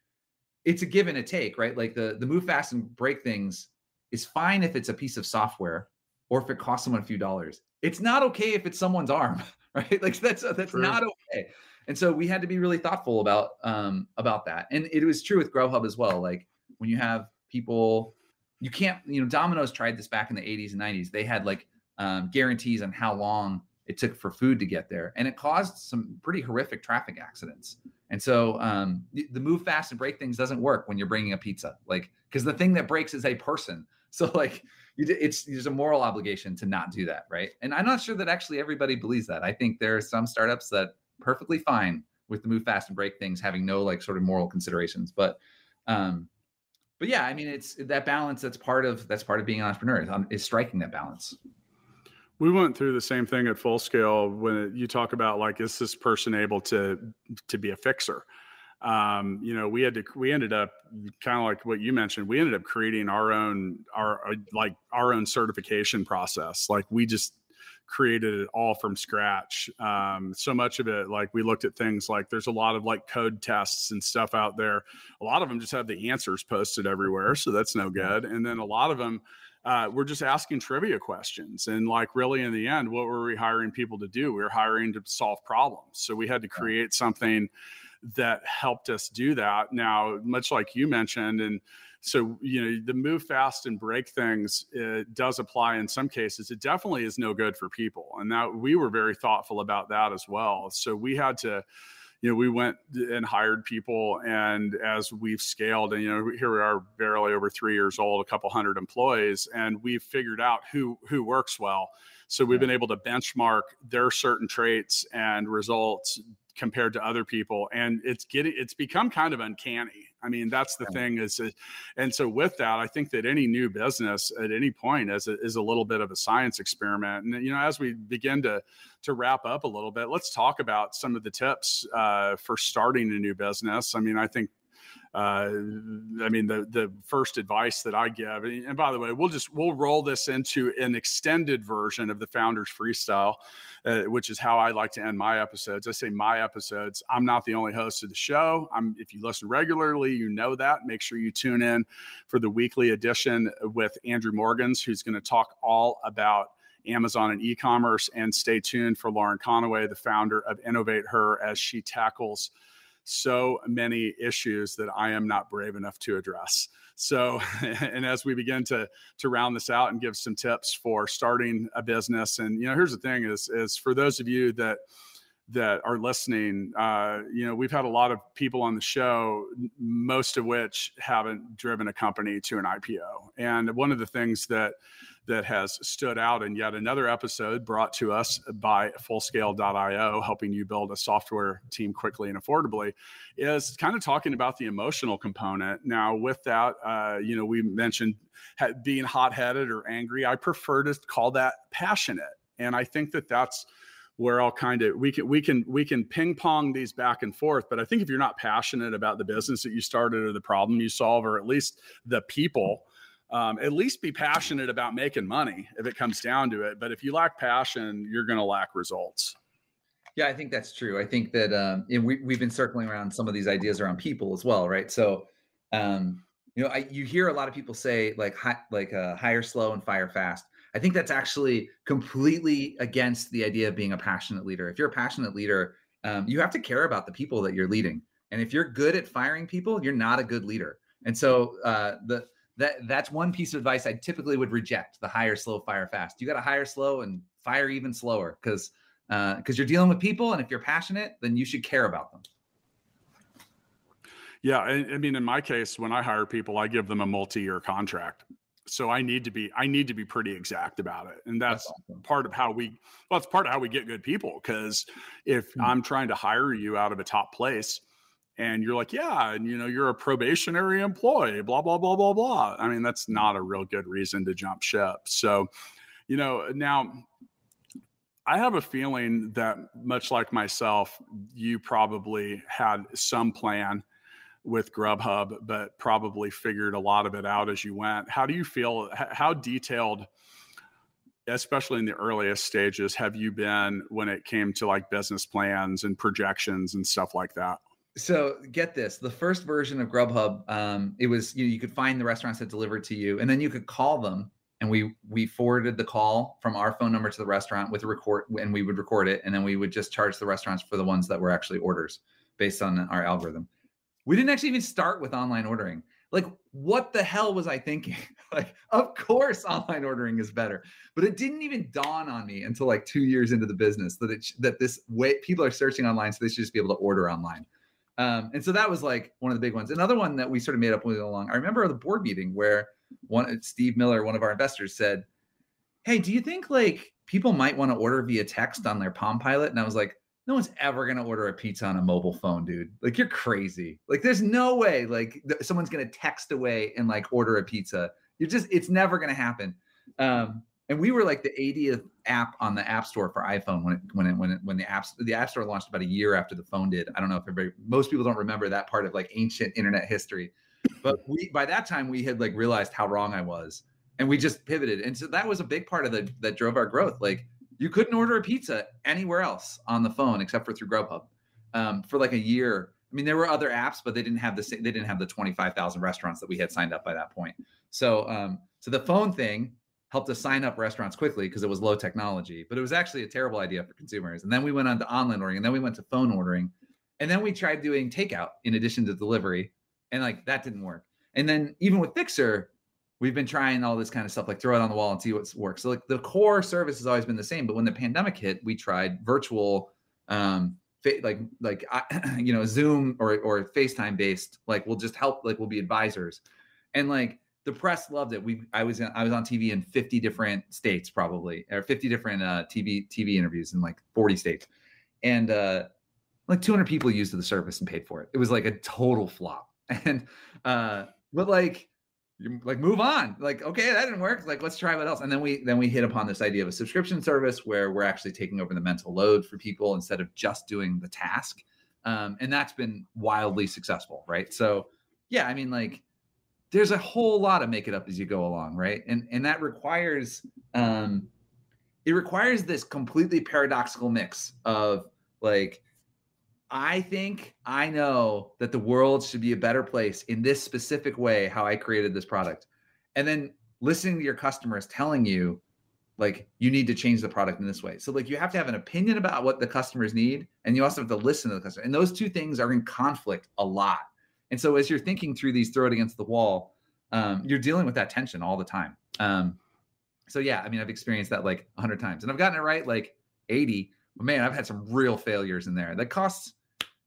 it's a give and a take right? Like the the move fast and break things is fine if it's a piece of software or if it costs someone a few dollars. It's not okay if it's someone's arm, right? Like that's that's True. not okay. And so we had to be really thoughtful about um about that. And it was true with Grubhub as well. Like when you have people, you can't, you know, Domino's tried this back in the 80s and 90s. They had like um, guarantees on how long it took for food to get there, and it caused some pretty horrific traffic accidents. And so um, the, the move fast and break things doesn't work when you're bringing a pizza, like because the thing that breaks is a person so like you, it's there's a moral obligation to not do that, right? And I'm not sure that actually everybody believes that. I think there are some startups that perfectly fine with the move fast and break things having no like sort of moral considerations, but um but yeah, I mean it's that balance that's part of that's part of being an entrepreneur is, is striking that balance. We went through the same thing at full scale when you talk about like is this person able to to be a fixer? Um, you know, we had to, we ended up kind of like what you mentioned, we ended up creating our own, our, uh, like our own certification process. Like we just created it all from scratch. Um, so much of it, like we looked at things like there's a lot of like code tests and stuff out there. A lot of them just have the answers posted everywhere. So that's no good. And then a lot of them, uh, we're just asking trivia questions. And like, really, in the end, what were we hiring people to do? We were hiring to solve problems. So we had to create something that helped us do that. Now, much like you mentioned, and so you know the move fast and break things does apply in some cases. It definitely is no good for people and that we were very thoughtful about that as well. So we had to you know we went and hired people and as we've scaled and you know here we are barely over three years old a couple hundred employees and we've figured out who who works well. So we've been able to benchmark their certain traits and results compared to other people and it's getting it's become kind of uncanny. I mean that's the yeah. thing is it, and so with that i think that any new business at any point is a, is a little bit of a science experiment. And you know as we begin to to wrap up a little bit let's talk about some of the tips uh, for starting a new business. I mean i think uh, I mean, the the first advice that I give, and by the way, we'll just we'll roll this into an extended version of the Founders Freestyle, uh, which is how I like to end my episodes. I say my episodes. I'm not the only host of the show. I'm if you listen regularly, you know that. Make sure you tune in for the weekly edition with Andrew Morgans, who's going to talk all about. Amazon and e-commerce, and stay tuned for Lauren Conaway, the founder of Innovate Her, as she tackles so many issues that I am not brave enough to address. So, and as we begin to to round this out and give some tips for starting a business, and you know, here's the thing: is is for those of you that that are listening, uh, you know, we've had a lot of people on the show, most of which haven't driven a company to an IPO. And one of the things that that has stood out in yet another episode brought to us by fullscale.io, helping you build a software team quickly and affordably, is kind of talking about the emotional component. Now, with that, uh, you know, we mentioned being hot headed or angry. I prefer to call that passionate. And I think that that's where I'll kind of we can we can we can ping pong these back and forth. But I think if you're not passionate about the business that you started or the problem you solve, or at least the people, um, at least be passionate about making money if it comes down to it. But if you lack passion, you're going to lack results. Yeah, I think that's true. I think that um, we we've been circling around some of these ideas around people as well, right? So, um, you know, I, you hear a lot of people say like hi, like uh, hire slow and fire fast. I think that's actually completely against the idea of being a passionate leader. If you're a passionate leader, um, you have to care about the people that you're leading. And if you're good at firing people, you're not a good leader. And so uh, the that that's one piece of advice I typically would reject: the hire slow, fire fast. You got to hire slow and fire even slower because because uh, you're dealing with people, and if you're passionate, then you should care about them. Yeah, I, I mean, in my case, when I hire people, I give them a multi-year contract so i need to be i need to be pretty exact about it and that's, that's awesome. part of how we well it's part of how we get good people because if mm-hmm. i'm trying to hire you out of a top place and you're like yeah and you know you're a probationary employee blah blah blah blah blah i mean that's mm-hmm. not a real good reason to jump ship so you know now I have a feeling that much like myself, you probably had some plan with Grubhub, but probably figured a lot of it out as you went. How do you feel? How detailed, especially in the earliest stages, have you been when it came to like business plans and projections and stuff like that? So get this: the first version of Grubhub, um, it was you, know, you could find the restaurants that delivered to you, and then you could call them, and we we forwarded the call from our phone number to the restaurant with a record, and we would record it, and then we would just charge the restaurants for the ones that were actually orders based on our algorithm. We didn't actually even start with online ordering. Like, what the hell was I thinking? like, of course, online ordering is better. But it didn't even dawn on me until like two years into the business that it that this way people are searching online, so they should just be able to order online. Um, and so that was like one of the big ones. Another one that we sort of made up moving along. I remember the board meeting where one Steve Miller, one of our investors, said, "Hey, do you think like people might want to order via text on their Palm Pilot?" And I was like, no one's ever to order a pizza on a mobile phone, dude. Like you're crazy. Like there's no way like th- someone's to text away and like order a pizza. You're just it's never to happen. Um, and we were like the 80th app on the App Store for iPhone when it when it when it, when the apps the App Store launched about a year after the phone did. I don't know if everybody most people don't remember that part of like ancient internet history. But we by that time we had like realized how wrong I was and we just pivoted. And so that was a big part of the that drove our growth. Like you couldn't order a pizza anywhere else on the phone except for through Grubhub um, for like a year. I mean, there were other apps, but they didn't have the they didn't have the twenty five thousand restaurants that we had signed up by that point. So, um, so the phone thing helped us sign up restaurants quickly because it was low technology, but it was actually a terrible idea for consumers. And then we went on to online ordering, and then we went to phone ordering, and then we tried doing takeout in addition to delivery, and like that didn't work. And then even with Fixer, we've been trying all this kind of stuff, like throw it on the wall and see what works. So like the core service has always been the same, but when the pandemic hit, we tried virtual, um, like like you know Zoom or or FaceTime based. Like we'll just help, like we'll be advisors, and like the press loved it. We I was in, I was on TV in 50 different states probably, or 50 different uh, TV TV interviews in like 40 states, and uh, like 200 people used the service and paid for it. It was like a total flop, and uh, but like like move on. Like okay that didn't work. Like let's try what else. And then we then we hit upon this idea of a subscription service where we're actually taking over the mental load for people instead of just doing the task. Um, and that's been wildly successful right? So yeah i mean like there's a whole lot of make it up as you go along right and and that requires um it requires this completely paradoxical mix of like I think I know that the world should be a better place in this specific way, how I created this product. And then listening to your customers telling you like you need to change the product in this way. So like you have to have an opinion about what the customers need and you also have to listen to the customer. And those two things are in conflict a lot. And so as you're thinking through these throw it against the wall, um, you're dealing with that tension all the time. Um, so yeah, I mean, I've experienced that like a 100 times, and I've gotten it right like 80. But man, I've had some real failures in there. That costs,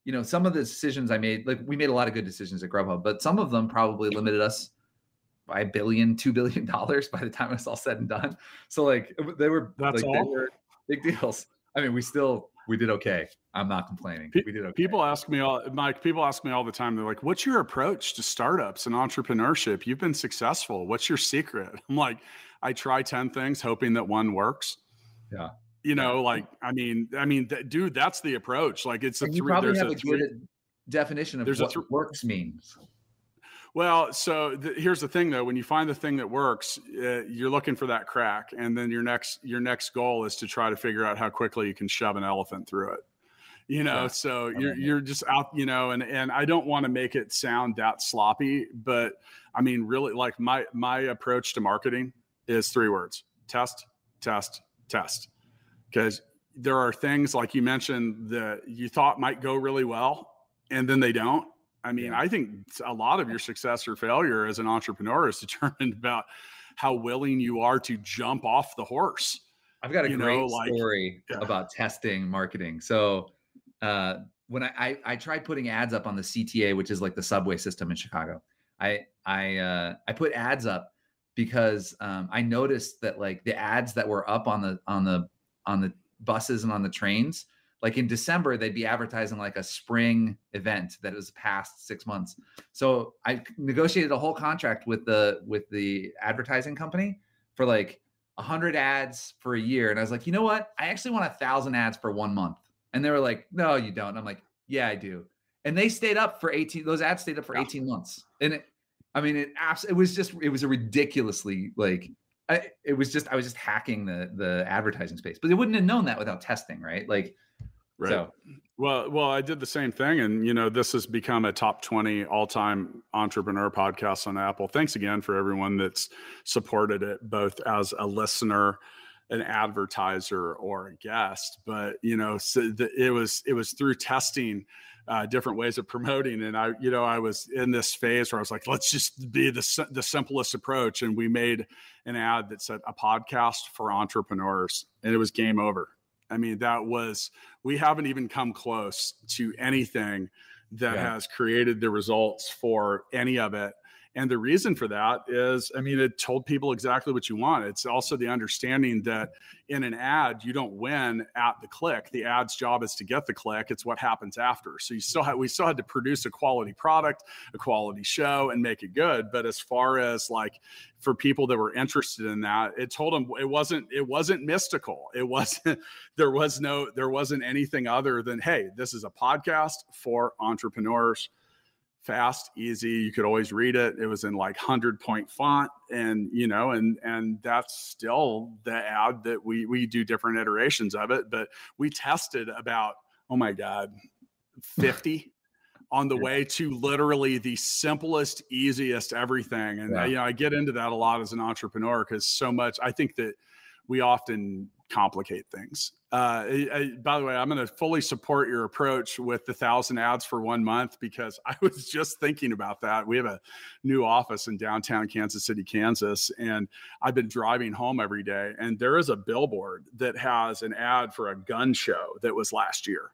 you know, some of the decisions I made. Like we made a lot of good decisions at Grubhub, but some of them probably limited us by a billion, two billion dollars by the time it's all said and done. So like they were that's like, all were big deals. I mean, we still we did okay. I'm not complaining. We did okay. People ask me all Mike, people ask me all the time, they're like, what's your approach to startups and entrepreneurship? You've been successful. What's your secret? I'm like, I try 10 things hoping that one works. Yeah. You know, like I mean, I mean, th- dude, that's the approach. Like it's a three. Probably there's have a, a three, good definition of there's what a th- works means. Well, so th- here's the thing, though. When you find the thing that works, uh, you're looking for that crack, and then your next your next goal is to try to figure out how quickly you can shove an elephant through it. You know, yeah. so you're you're just out, you know, and and I don't want to make it sound that sloppy, but I mean, really, like my my approach to marketing is three words: test, test, test. Because there are things like you mentioned that you thought might go really well, and then they don't I mean, yeah. I think a lot of your success or failure as an entrepreneur is determined about how willing you are to jump off the horse. I've got a you great know, like, story yeah. about testing marketing. So uh, when I, I, I tried putting ads up on the CTA, which is like the subway system in Chicago, I I uh, I put ads up because um, I noticed that like the ads that were up on the on the on the buses and on the trains like in December, they'd be advertising like a spring event that was past six months. So I negotiated a whole contract with the with the advertising company for like a hundred ads for a year. And I was like, you know what? I actually want a thousand ads for one month. And they were like, no, you don't. And I'm like, yeah, I do. And they stayed up for 18, those ads stayed up for 18 months. And it, I mean, it abs- it was just, it was a ridiculously like, I, it was just, I was just hacking the, the advertising space, but they wouldn't have known that without testing, right? Like, Right. So, well, well, I did the same thing, and you know, this has become a top twenty all-time entrepreneur podcast on Apple. Thanks again for everyone that's supported it, both as a listener, an advertiser, or a guest. But you know, so the, it was it was through testing. Uh, different ways of promoting. And I, you know, I was in this phase where I was like, let's just be the, the simplest approach. And we made an ad that said a podcast for entrepreneurs and it was game over. I mean, that was, we haven't even come close to anything that yeah. has created the results for any of it. And the reason for that is, I mean, it told people exactly what you want. It's also the understanding that in an ad, you don't win at the click. The ad's job is to get the click. It's what happens after. So you still have, we still had to produce a quality product, a quality show, and make it good. But as far as like for people that were interested in that, it told them it wasn't, it wasn't mystical. It wasn't, there was no, there wasn't anything other than, hey, this is a podcast for entrepreneurs fast, easy. You could always read it. It was in like hundred point font, and you know, and and that's still the ad that we we do different iterations of it. But we tested about oh my god, fifty. on the way to literally the simplest, easiest everything. And yeah. you know, I get into that a lot as an entrepreneur because so much. I think that we often complicate things. Uh, I, by the way, I'm going to fully support your approach with the thousand ads for one month because I was just thinking about that. We have a new office in downtown Kansas City, Kansas, and I've been driving home every day, and there is a billboard that has an ad for a gun show that was last year.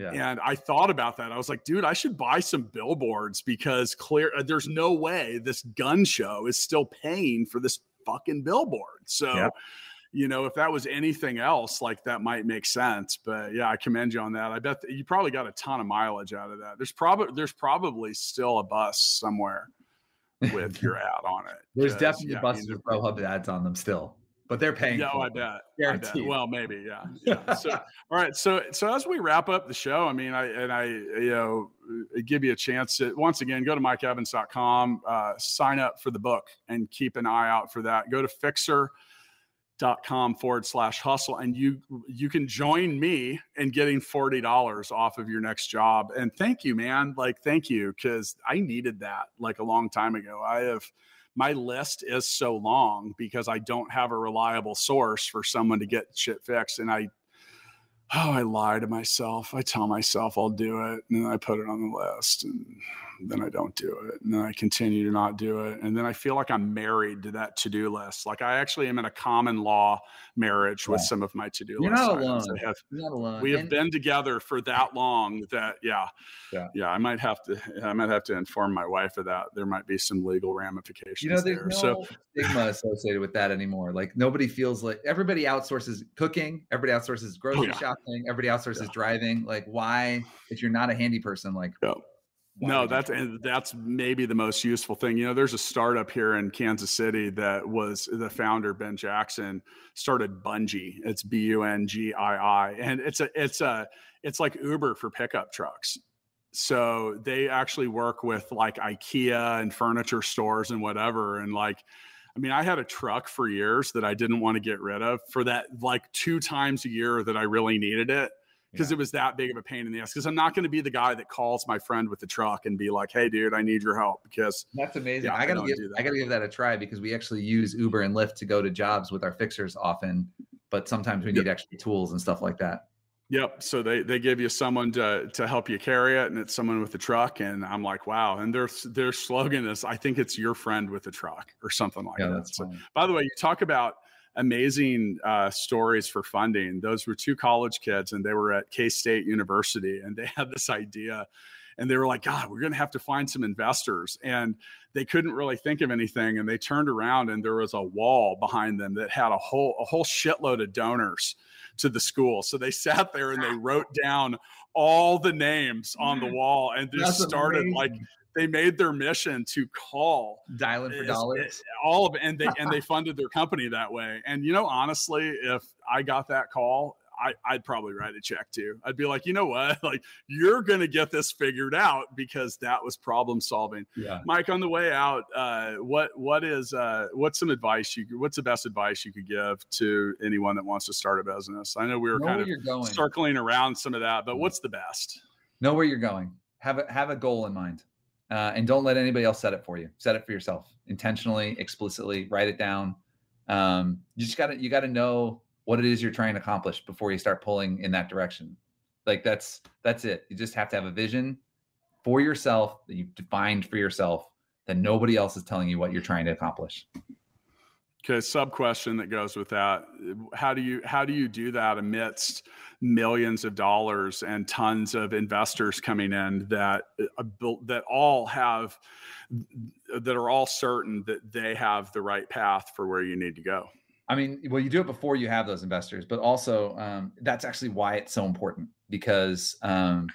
Yeah. And I thought about that. I was like, dude, I should buy some billboards because clear uh, there's no way this gun show is still paying for this fucking billboard. So you know, if that was anything else, like that might make sense. But yeah, I commend you on that. I bet you probably got a ton of mileage out of that. There's probably there's probably still a bus somewhere with your ad on it. There's definitely yeah, buses with Grubhub ads on them still, but they're paying. Yeah, oh, I bet. I bet. Well, maybe. Yeah. yeah. so, all right. So, so as we wrap up the show, I mean, I and I, you know, give you a chance to once again go to mikeevans.com, uh, sign up for the book, and keep an eye out for that. Go to Fixer dot com forward slash hustle and you you can join me in getting $40 off of your next job and thank you man like thank you because i needed that like a long time ago i have my list is so long because I don't have a reliable source for someone to get shit fixed. And I oh, I lie to myself. I tell myself I'll do it, and then I put it on the list, and then I don't do it, and then I continue to not do it, and then I feel like I'm married to that to-do list. Like I actually am in a common law marriage with some of my to-do You're lists. not alone. Have, not alone. We have and, been together for that long that yeah, yeah, yeah. I might have to. I might have to inform my wife of that. There might be some legal ramifications. You know, there's there. no so, stigma associated with that anymore. Like nobody feels like everybody outsources cooking, everybody outsources oh, grocery oh, yeah. shopping, everybody outsources yeah. driving. Like why, if you're not a handy person, like. No, that's and that's maybe the most useful thing. You know, there's a startup here in Kansas City that was the founder Ben Jackson started Bungii. It's B U N G I I, and it's a it's a it's like Uber for pickup trucks. So they actually work with like IKEA and furniture stores and whatever, and like I mean, I had a truck for years that I didn't want to get rid of for that like two times a year that I really needed it because yeah. it was that big of a pain in the ass. Because I'm not going to be the guy that calls my friend with the truck and be like, "Hey, dude, I need your help." Because that's amazing. Yeah, I gotta give I gotta give that a try because we actually use Uber and Lyft to go to jobs with our fixers often, but sometimes we need yep. extra tools and stuff like that. Yep. So they they give you someone to to help you carry it, and it's someone with the truck. And I'm like, wow. And their their slogan is, I think it's your friend with the truck or something like yeah, that. So, by the way, you talk about amazing uh, stories for funding. Those were two college kids, and they were at K State University, and they had this idea. And they were like, God, we're going to have to find some investors. And they couldn't really think of anything. And they turned around, and there was a wall behind them that had a whole a whole shitload of donors to the school. So they sat there and they wrote down all the names on the wall and just That's started amazing. like they made their mission to call dialing for dollars all of it and they and they funded their company that way and you know honestly if i got that call I, would probably write a check too. I'd be like, you know what? Like, you're going to get this figured out because that was problem solving. Yeah. Mike, on the way out, uh, what what is uh, what's some advice you what's the best advice you could give to anyone that wants to start a business? I know we were know kind of circling around some of that, but what's the best? Know where you're going. Have a have a goal in mind, uh, and don't let anybody else set it for you. Set it for yourself intentionally, explicitly. Write it down. Um, you just got to you got to know what it is you're trying to accomplish before you start pulling in that direction. Like that's that's it. You just have to have a vision for yourself that you've defined for yourself that nobody else is telling you what you're trying to accomplish. Okay, sub question that goes with that. How do you how do you do that amidst millions of dollars and tons of investors coming in that uh, that all have that are all certain that they have the right path for where you need to go? I mean, well, you do it before you have those investors, but also um, that's actually why it's so important because um,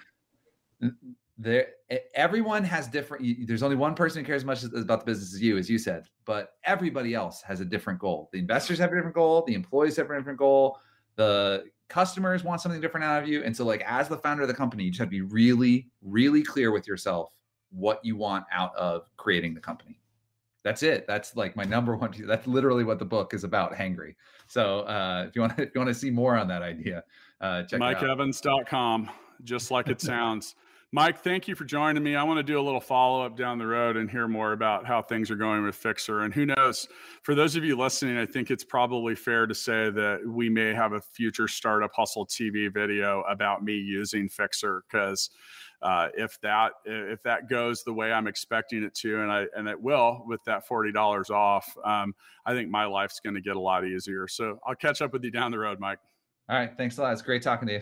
there everyone has different. There's only one person who cares as much about the business as you, as you said, but everybody else has a different goal. The investors have a different goal. The employees have a different goal. The customers want something different out of you, and so like as the founder of the company, you just have to be really, really clear with yourself what you want out of creating the company that's it. That's like my number one. That's literally what the book is about, Hangry. So uh, if you want to, if you want to see more on that idea, uh, check MikeEvans.com, just like it sounds. Mike, thank you for joining me. I want to do a little follow up down the road and hear more about how things are going with Fixer. And who knows, for those of you listening, I think it's probably fair to say that we may have a future Startup Hustle TV video about me using Fixer because uh, if that if that goes the way I'm expecting it to, and I and it will with that forty dollars off, um, I think my life's going to get a lot easier. So I'll catch up with you down the road, Mike. All right, thanks a lot. It's great talking to you.